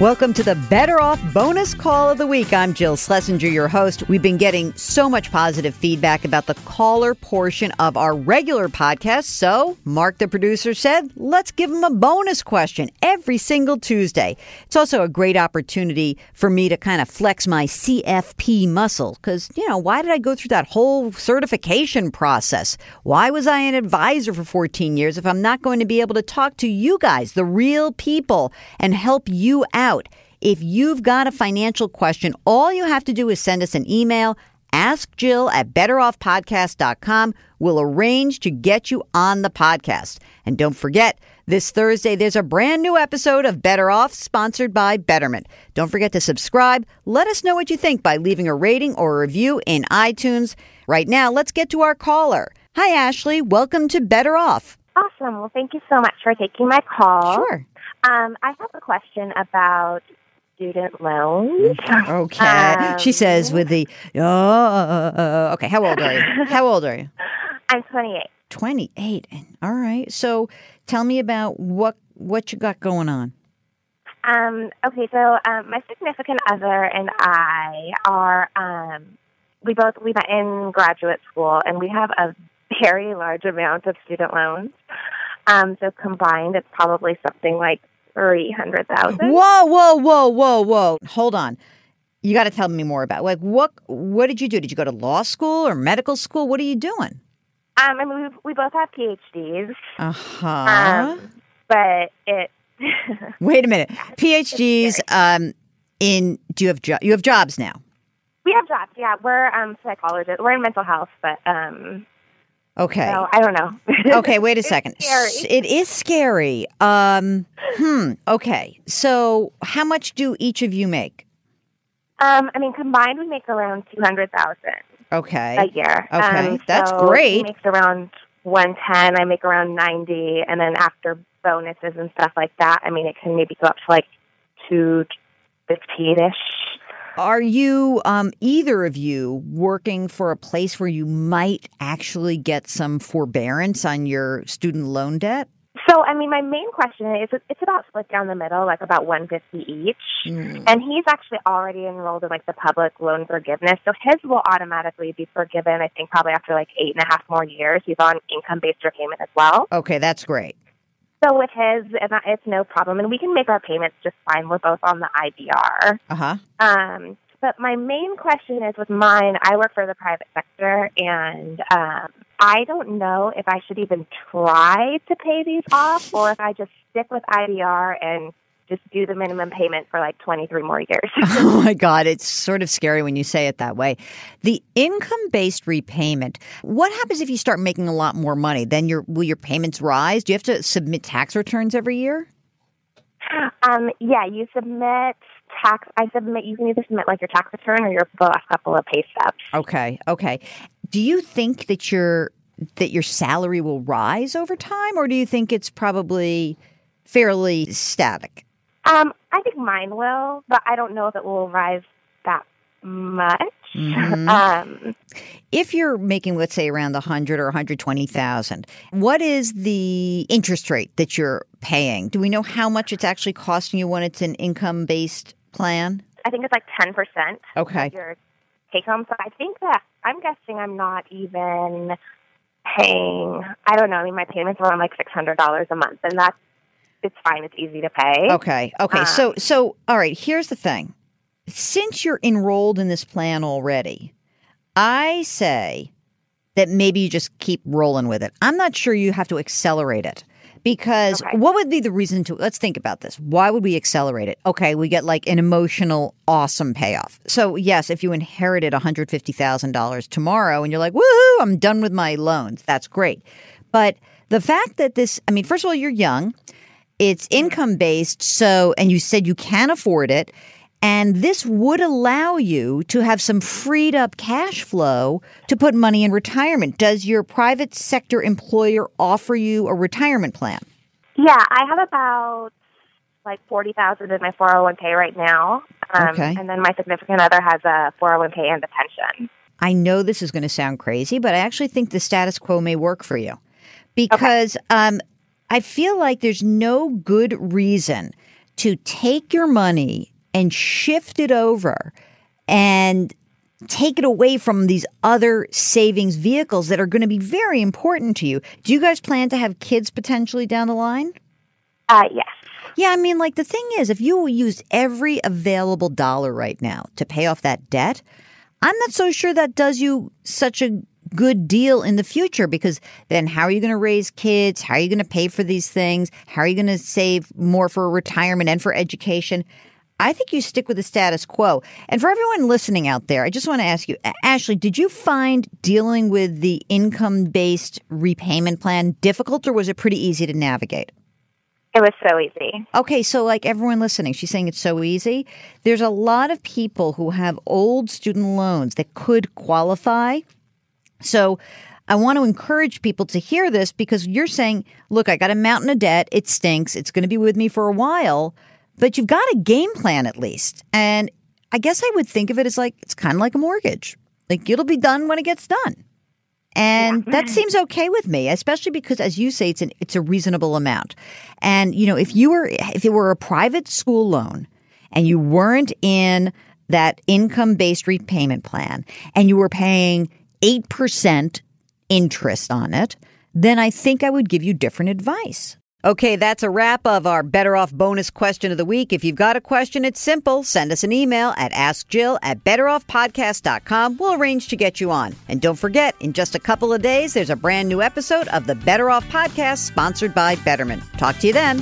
Welcome to the Better Off bonus call of the week. I'm Jill Schlesinger, your host. We've been getting so much positive feedback about the caller portion of our regular podcast. So, Mark, the producer, said, let's give him a bonus question every single Tuesday. It's also a great opportunity for me to kind of flex my CFP muscle because, you know, why did I go through that whole certification process? Why was I an advisor for 14 years if I'm not going to be able to talk to you guys, the real people, and help you out? If you've got a financial question, all you have to do is send us an email. Ask Jill at betteroffpodcast.com. We'll arrange to get you on the podcast. And don't forget, this Thursday, there's a brand new episode of Better Off, sponsored by Betterment. Don't forget to subscribe. Let us know what you think by leaving a rating or a review in iTunes. Right now, let's get to our caller. Hi, Ashley. Welcome to Better Off. Awesome. Well, thank you so much for taking my call. Sure. Um, I have a question about student loans. Okay. Um, she says with the, oh, okay. How old are you? How old are you? I'm 28. 28. All right. So tell me about what what you got going on. Um, okay, so um, my significant other and I are um, we both we met in graduate school, and we have a very large amount of student loans. Um, so combined, it's probably something like three hundred thousand. Whoa, whoa, whoa, whoa, whoa. Hold on. You got to tell me more about like what what did you do? Did you go to law school or medical school? What are you doing? Um, I mean, we, we both have PhDs, Uh-huh. um, but it. Wait a minute. PhDs um in do you have jo- you have jobs now? we have jobs. Yeah, we're um psychologists. We're in mental health, but um, Okay. so I don't know. Okay, wait a It's second. scary. It is scary. Um hmm, okay. So how much do each of you make? Um, I mean, combined, we make around two hundred thousand Okay. a year. Okay, um, that's so great. He makes around one ten. I make around ninety, and then after bonuses and stuff like that, I mean, it can maybe go up to like two fifteen ish. Are you um either of you working for a place where you might actually get some forbearance on your student loan debt? So, I mean, my main question is it's about split down the middle, like about one fifty each. Mm. And he's actually already enrolled in like the public loan forgiveness. So his will automatically be forgiven, I think, probably after like eight and a half more years. He's on income based repayment as well. Okay, that's great. So with his, it's no problem. And we can make our payments just fine. We're both on the IDR. Uh-huh. Um, but my main question is with mine, I work for the private sector and um, I don't know if I should even try to pay these off or if I just stick with IDR and just do the minimum payment for like 23 more years. Oh my God, it's sort of scary when you say it that way. The income based repayment, what happens if you start making a lot more money? Then your will your payments rise? Do you have to submit tax returns every year? Um, yeah, you submit tax. I submit. You can either submit like your tax return or your last couple of pay stubs. Okay, okay. Do you think that your that your salary will rise over time, or do you think it's probably fairly static? Um, I think mine will, but I don't know if it will rise that much. Mhm. Um, If you're making, let's say, around the hundred or one hundred twenty thousand, what is the interest rate that you're paying? Do we know how much it's actually costing you when it's an income based plan? I think it's like ten percent Okay. your take home. So I think that I'm guessing I'm not even paying. I don't know. I mean, my payments are around like six hundred dollars a month, and that's it's fine. It's easy to pay. Okay. Okay. so Um, so all right, here's the thing. Since you're enrolled in this plan already, I say that maybe you just keep rolling with it. I'm not sure you have to accelerate it. Because Okay. what would be the reason to let's think about this. Why would we accelerate it? Okay, we get like an emotional awesome payoff. So yes, if you inherited $150,000 tomorrow and you're like, "Woohoo, I'm done with my loans." That's great. But the fact that this I mean, first of all, you're young it's income based so and you said you can afford it and this would allow you to have some freed up cash flow to put money in retirement does your private sector employer offer you a retirement plan Yeah, I have about like forty thousand in my four hundred one k right now. Um, Okay. And then my significant other has a four hundred one k and a pension. I know this is going to sound crazy, but I actually think the status quo may work for you because um, I feel like there's no good reason to take your money and shift it over and take it away from these other savings vehicles that are going to be very important to you. Do you guys plan to have kids potentially down the line? Uh, yes. Yeah, I mean, like the thing is, if you use every available dollar right now to pay off that debt, I'm not so sure that does you such a good deal in the future because then how are you going to raise kids? How are you going to pay for these things? How are you going to save more for retirement and for education? I think you stick with the status quo. And for everyone listening out there, I just want to ask you, Ashley, did you find dealing with the income based repayment plan difficult or was it pretty easy to navigate? It was so easy. Okay, so like everyone listening, she's saying it's so easy. There's a lot of people who have old student loans that could qualify. So I want to encourage people to hear this because you're saying, look, I got a mountain of debt. It stinks. It's going to be with me for a while, but you've got a game plan at least. And I guess I would think of it as like, it's kind of like a mortgage. Like it'll be done when it gets done. And yeah. that seems okay with me, especially because, as you say, it's an it's a reasonable amount. And you know, if you were if it were a private school loan and you weren't in that income based repayment plan and you were paying eight percent interest on it, then I think I would give you different advice. Okay, that's a wrap of our Better Off bonus question of the week. If you've got a question, it's simple. Send us an email at askjill at betteroffpodcast.com. We'll arrange to get you on. And don't forget, in just a couple of days, there's a brand new episode of the Better Off Podcast sponsored by Betterment. Talk to you then.